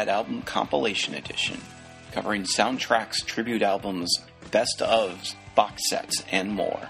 That Album compilation edition, covering soundtracks, tribute albums, best ofs, box sets, and more.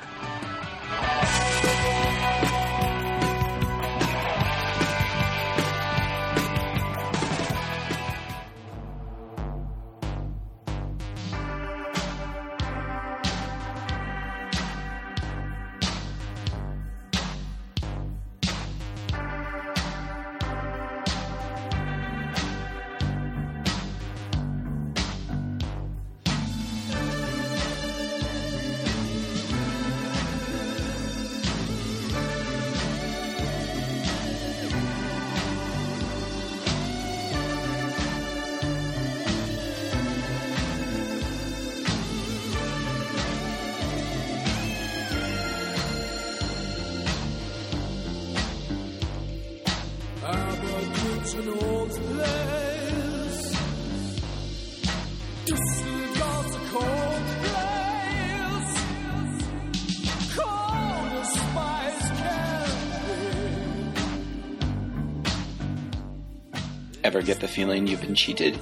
Ever get the feeling you've been cheated?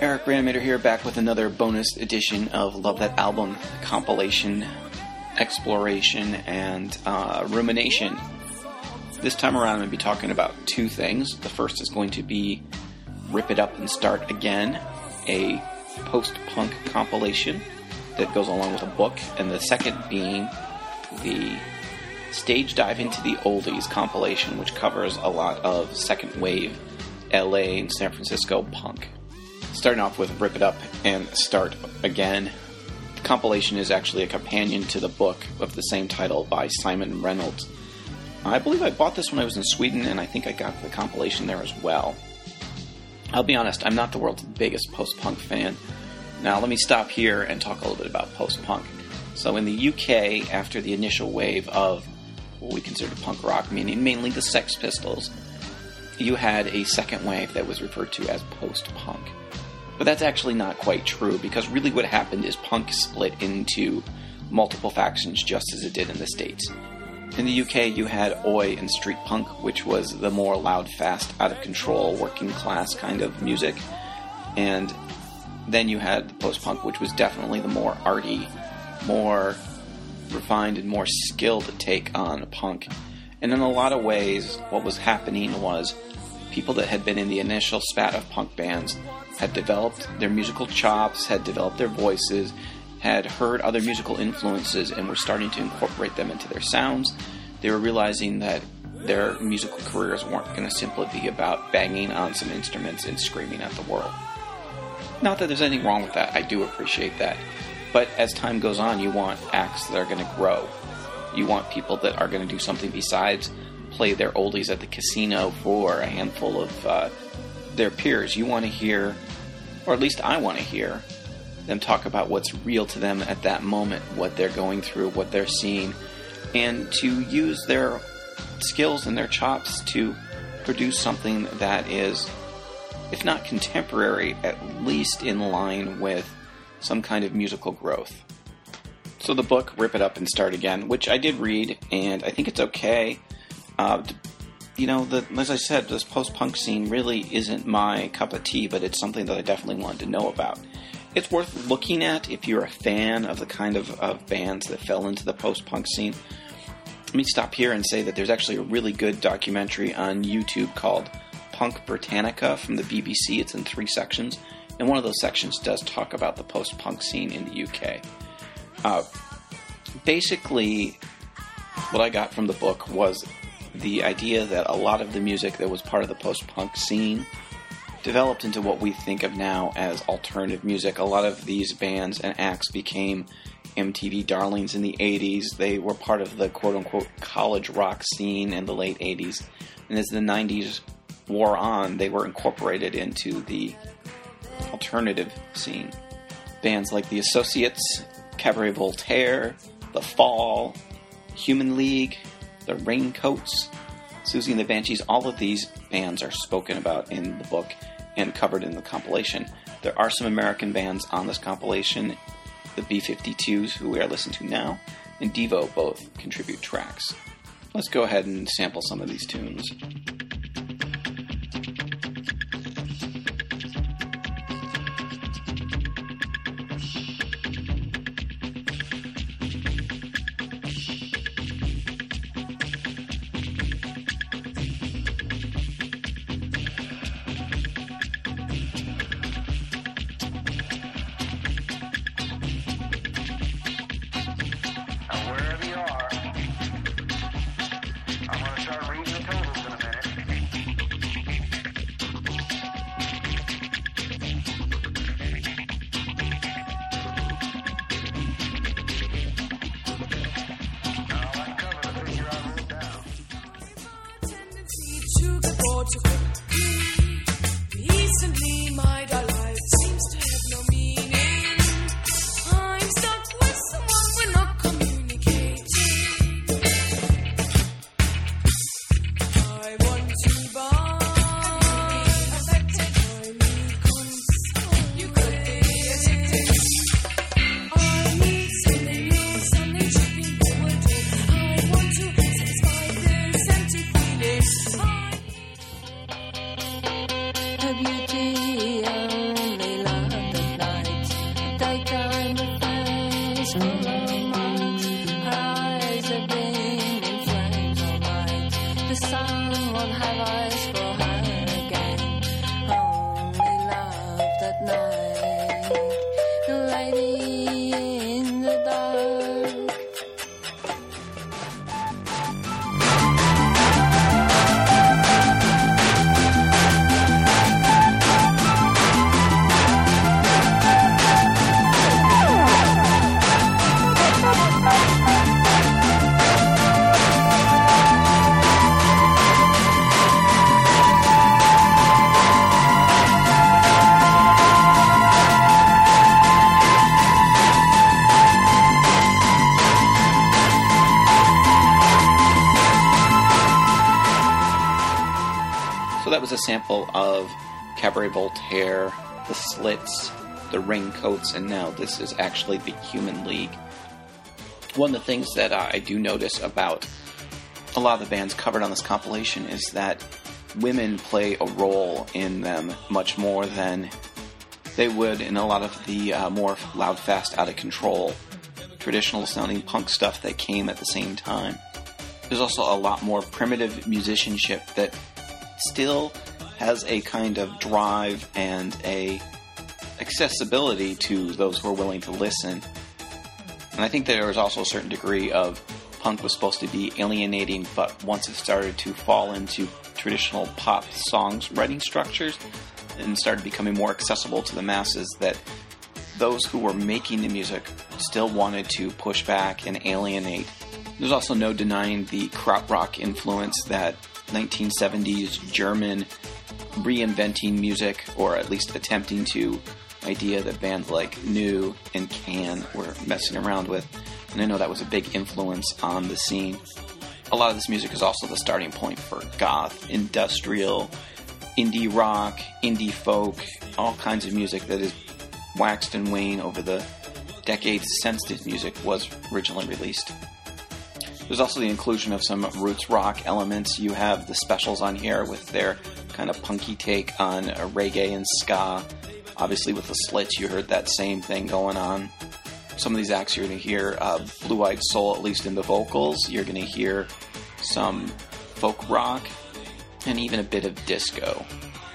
Eric Reanimator here, back with another bonus edition of Love That Album compilation, exploration, and uh, rumination. This time around, I'm going to be talking about two things. The first is going to be Rip It Up and Start Again, a post punk compilation that goes along with a book, and the second being the Stage Dive into the Oldies compilation, which covers a lot of second wave LA and San Francisco punk. Starting off with Rip It Up and Start Again. The compilation is actually a companion to the book of the same title by Simon Reynolds. I believe I bought this when I was in Sweden, and I think I got the compilation there as well. I'll be honest, I'm not the world's biggest post punk fan. Now, let me stop here and talk a little bit about post punk. So, in the UK, after the initial wave of what we consider punk rock, meaning mainly the Sex Pistols, you had a second wave that was referred to as post punk. But that's actually not quite true because really what happened is punk split into multiple factions just as it did in the States. In the UK, you had Oi and street punk, which was the more loud, fast, out of control, working class kind of music. And then you had post punk, which was definitely the more arty, more refined, and more skilled take on punk. And in a lot of ways, what was happening was people that had been in the initial spat of punk bands had developed their musical chops, had developed their voices, had heard other musical influences, and were starting to incorporate them into their sounds. They were realizing that their musical careers weren't going to simply be about banging on some instruments and screaming at the world. Not that there's anything wrong with that, I do appreciate that. But as time goes on, you want acts that are going to grow. You want people that are going to do something besides play their oldies at the casino for a handful of uh, their peers. You want to hear, or at least I want to hear, them talk about what's real to them at that moment, what they're going through, what they're seeing, and to use their skills and their chops to produce something that is, if not contemporary, at least in line with some kind of musical growth. So the book, Rip It Up and Start Again, which I did read, and I think it's okay. Uh, you know, the, as I said, this post punk scene really isn't my cup of tea, but it's something that I definitely wanted to know about. It's worth looking at if you're a fan of the kind of, of bands that fell into the post punk scene. Let me stop here and say that there's actually a really good documentary on YouTube called Punk Britannica from the BBC. It's in three sections, and one of those sections does talk about the post punk scene in the UK. Uh, basically, what I got from the book was the idea that a lot of the music that was part of the post punk scene developed into what we think of now as alternative music. A lot of these bands and acts became MTV darlings in the 80s. They were part of the quote unquote college rock scene in the late 80s. And as the 90s wore on, they were incorporated into the alternative scene. Bands like The Associates, Cabaret Voltaire, The Fall, Human League, The Raincoats, Siouxsie and the Banshees, all of these bands are spoken about in the book and covered in the compilation. There are some American bands on this compilation. The B 52s, who we are listening to now, and Devo both contribute tracks. Let's go ahead and sample some of these tunes. What a sample of Cabaret Voltaire, the Slits, the Raincoats, and now this is actually the Human League. One of the things that I do notice about a lot of the bands covered on this compilation is that women play a role in them much more than they would in a lot of the uh, more loud, fast, out of control, traditional sounding punk stuff that came at the same time. There's also a lot more primitive musicianship that still has a kind of drive and a accessibility to those who are willing to listen. And I think there was also a certain degree of punk was supposed to be alienating, but once it started to fall into traditional pop songs writing structures and started becoming more accessible to the masses, that those who were making the music still wanted to push back and alienate. There's also no denying the krautrock influence that 1970s German reinventing music, or at least attempting to, idea that bands like Neu! and Can were messing around with. And I know that was a big influence on the scene. A lot of this music is also the starting point for goth, industrial, indie rock, indie folk, all kinds of music that has waxed and waned over the decades since this music was originally released. There's also the inclusion of some roots rock elements. You have the specials on here with their kind of punky take on uh, reggae and ska. Obviously, with the slits, you heard that same thing going on. Some of these acts you're going to hear uh, Blue Eyed Soul, at least in the vocals. You're going to hear some folk rock and even a bit of disco.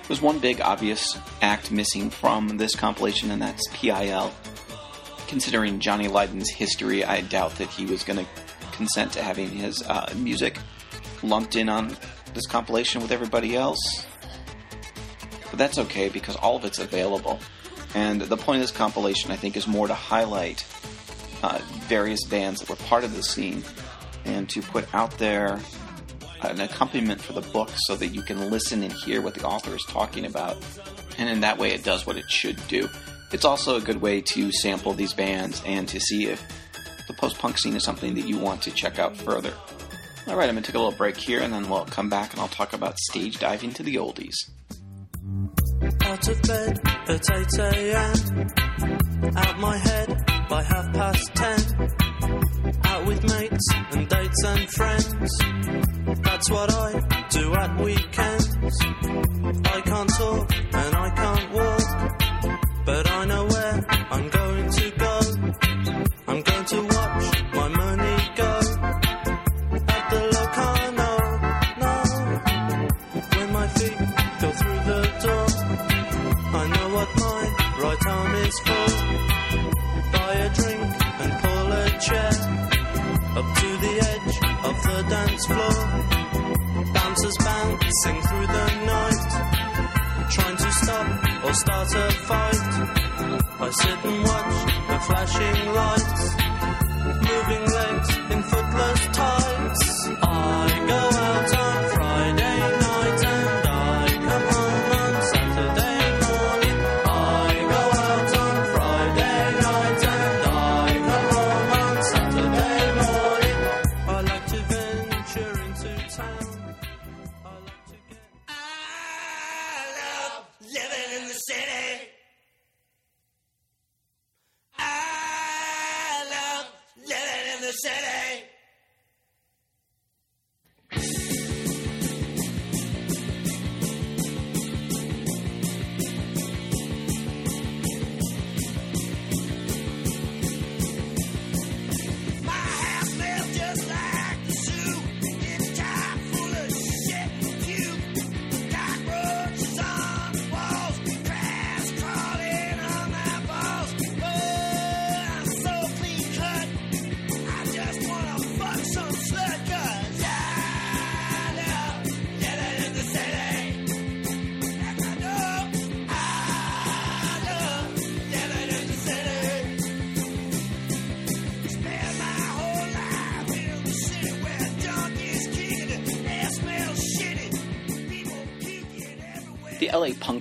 There's one big obvious act missing from this compilation, and that's PIL. Considering Johnny Lydon's history, I doubt that he was going to consent to having his uh, music lumped in on this compilation with everybody else. That's okay because all of it's available. And the point of this compilation, I think, is more to highlight uh, various bands that were part of the scene and to put out there an accompaniment for the book so that you can listen and hear what the author is talking about. And in that way, it does what it should do. It's also a good way to sample these bands and to see if the post punk scene is something that you want to check out further. Alright, I'm going to take a little break here and then we'll come back and I'll talk about stage diving to the oldies. Out of bed at 8 a.m. Out my head by half past 10. Out with mates and dates and friends. That's what I do at weekends. I can't talk and I can't walk.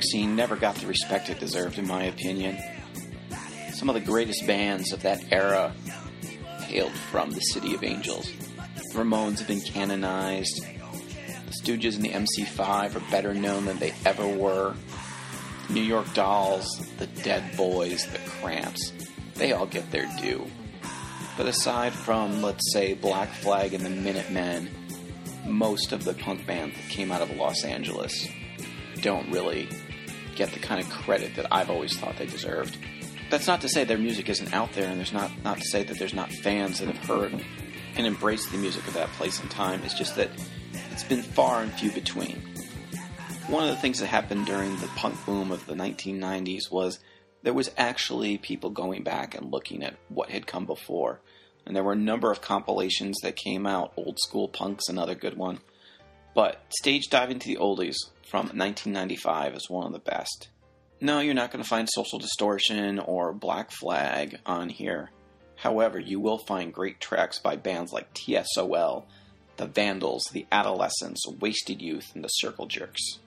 Punk scene never got the respect it deserved, in my opinion. Some of the greatest bands of that era hailed from the City of Angels. The Ramones have been canonized. The Stooges and the MC5 are better known than they ever were. The New York Dolls, the Dead Boys, the Cramps, they all get their due. But aside from, let's say, Black Flag and the Minutemen, most of the punk bands that came out of Los Angeles don't really get the kind of credit that I've always thought they deserved. That's not to say their music isn't out there, and there's not not to say that there's not fans that have heard and embraced the music of that place and time. It's just that it's been far and few between. One of the things that happened during the punk boom of the 1990s was there was actually people going back and looking at what had come before. And there were a number of compilations that came out, Old School Punk's another good one. But Stage Dive into the Oldies from 1995 is one of the best. No, you're not going to find Social Distortion or Black Flag on here. However, you will find great tracks by bands like TSOL, The Vandals, The Adolescents, Wasted Youth, and The Circle Jerks.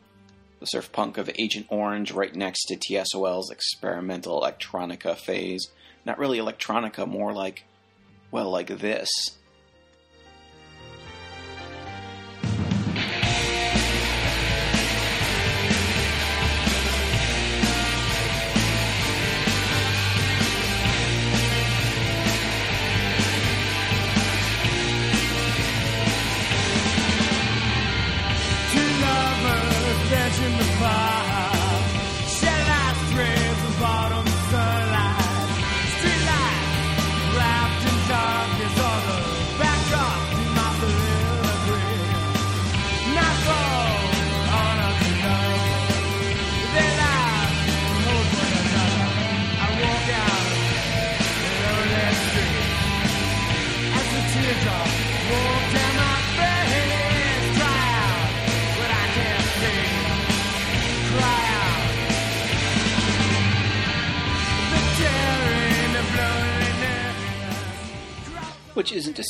The surf punk of Agent Orange right next to TSOL's experimental electronica phase. Not really electronica, more like, well, like this.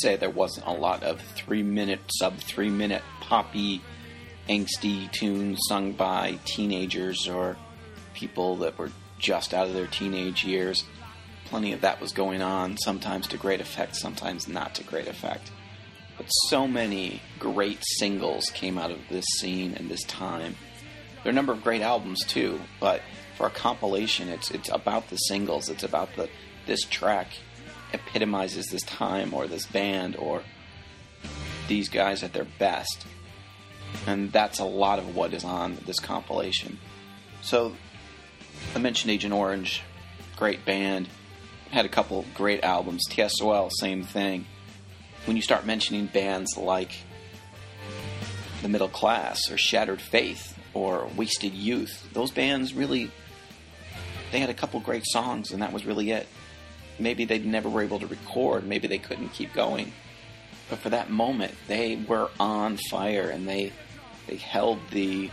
Say there wasn't a lot of three minute, sub three minute poppy, angsty tunes sung by teenagers or people that were just out of their teenage years. Plenty of that was going on, sometimes to great effect, sometimes not to great effect. But so many great singles came out of this scene and this time. There are a number of great albums too, but for a compilation, it's it's about the singles. It's about the this track epitomizes this time or this band or these guys at their best, and that's a lot of what is on this compilation. So I mentioned Agent Orange, great band, had a couple great albums. TSOL, same thing. When you start mentioning bands like The Middle Class or Shattered Faith or Wasted Youth, those bands really they had a couple great songs and that was really it. Maybe they never were able to record, maybe they couldn't keep going. But for that moment, they were on fire and they they held the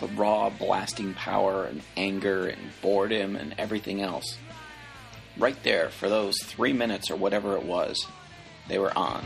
the raw blasting power and anger and boredom and everything else. Right there for those three minutes or whatever it was, they were on.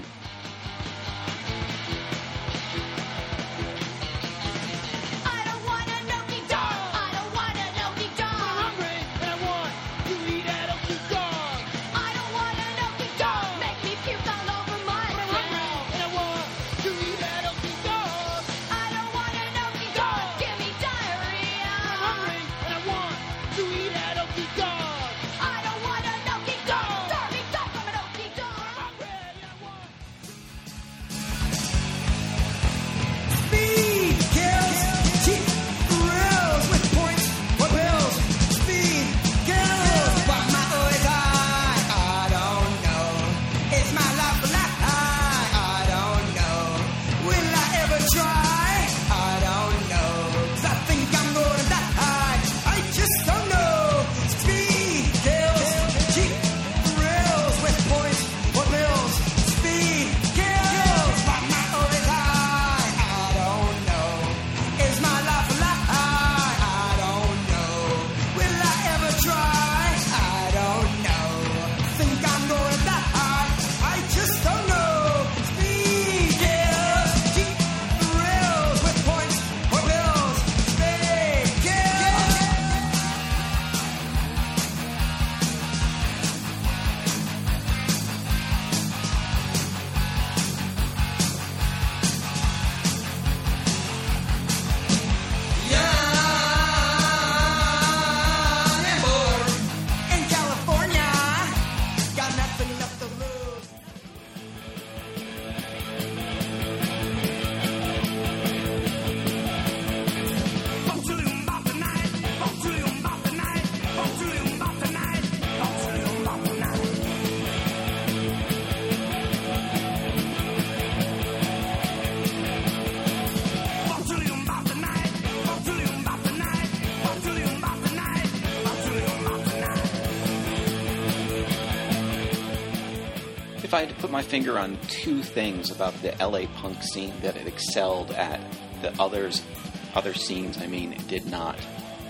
My finger on two things about the LA punk scene that it excelled at, that others, other scenes, I mean, did not,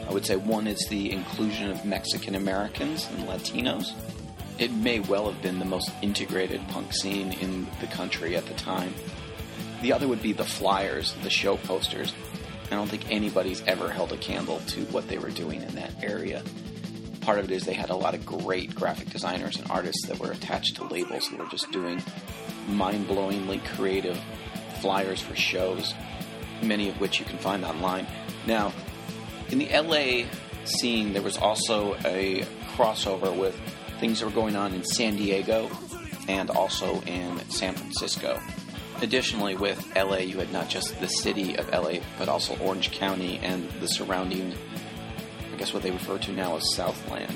I would say one is the inclusion of Mexican Americans and Latinos. It may well have been the most integrated punk scene in the country at the time. The other would be the flyers, the show posters. I don't think anybody's ever held a candle to what they were doing in that area. Part of it is they had a lot of great graphic designers and artists that were attached to labels who were just doing mind blowingly creative flyers for shows, many of which you can find online. Now, in the LA scene, there was also a crossover with things that were going on in San Diego and also in San Francisco. Additionally, with LA, you had not just the city of LA, but also Orange County and the surrounding, I guess what they refer to now as Southland.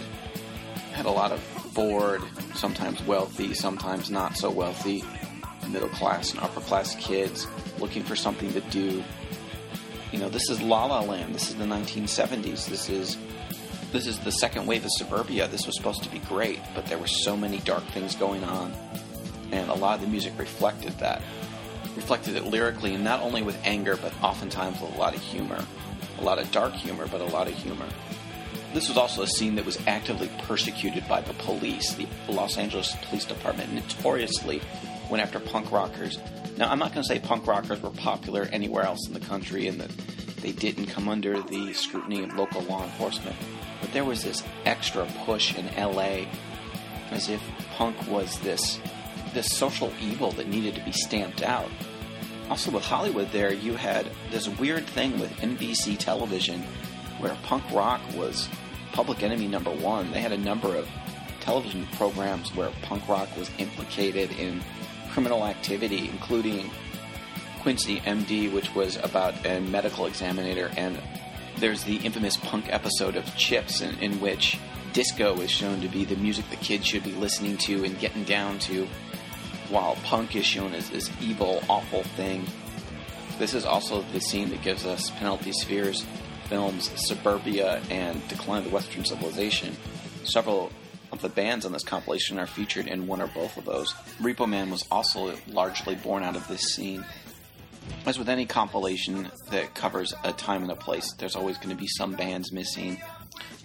Had a lot of bored, sometimes wealthy, sometimes not so wealthy, middle class and upper class kids looking for something to do. You know, this is La La Land. This is the 1970s. This is this is the second wave of suburbia. This was supposed to be great, but there were so many dark things going on, and a lot of the music reflected that. Reflected it lyrically, and not only with anger, but oftentimes with a lot of humor. A lot of dark humor, but a lot of humor. This was also a scene that was actively persecuted by the police. The Los Angeles Police Department notoriously went after punk rockers. Now, I'm not going to say punk rockers were popular anywhere else in the country and that they didn't come under the scrutiny of local law enforcement, but there was this extra push in LA as if punk was this this social evil that needed to be stamped out. Also, with Hollywood, there you had this weird thing with NBC television where punk rock was public enemy number one. They had a number of television programs where punk rock was implicated in criminal activity, including Quincy MD, which was about a medical examiner, and there's the infamous punk episode of Chips, in, in which disco is shown to be the music the kids should be listening to and getting down to, while punk is shown as this evil, awful thing. This is also the scene that gives us Penelope Spheeris' films Suburbia and Decline of the Western Civilization. Several of the bands on this compilation are featured in one or both of those. Repo Man was also largely born out of this scene. As with any compilation that covers a time and a place, there's always going to be some bands missing.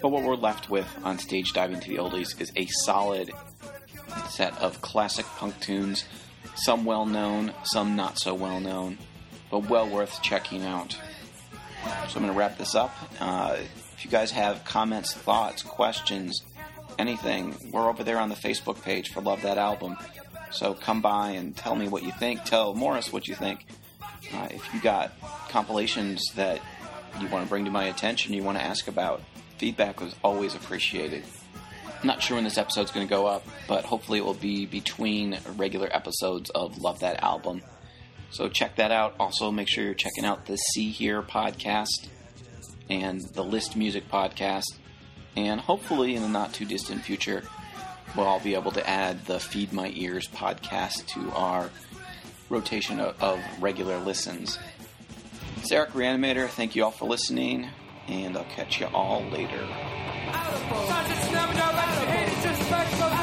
But what we're left with on Stage Diving to the Oldies is a solid set of classic punk tunes, some well known, some not so well known, but well worth checking out. So I'm going to wrap this up. Uh, if you guys have comments, thoughts, questions, anything, we're over there on the Facebook page for Love That Album. So come by and tell me what you think. Tell Morris what you think. Uh, if you got compilations that you want to bring to my attention, you want to ask about, feedback was always appreciated. Not sure when this episode's going to go up, but hopefully it will be between regular episodes of Love That Album. So check that out. Also, make sure you're checking out the See Here podcast and the List Music podcast. And hopefully, in the not too distant future, we'll all be able to add the Feed My Ears podcast to our rotation of, of regular listens. It's Eric Reanimator. Thank you all for listening, and I'll catch you all later. Out of bounds. It's never no matter. It is just special.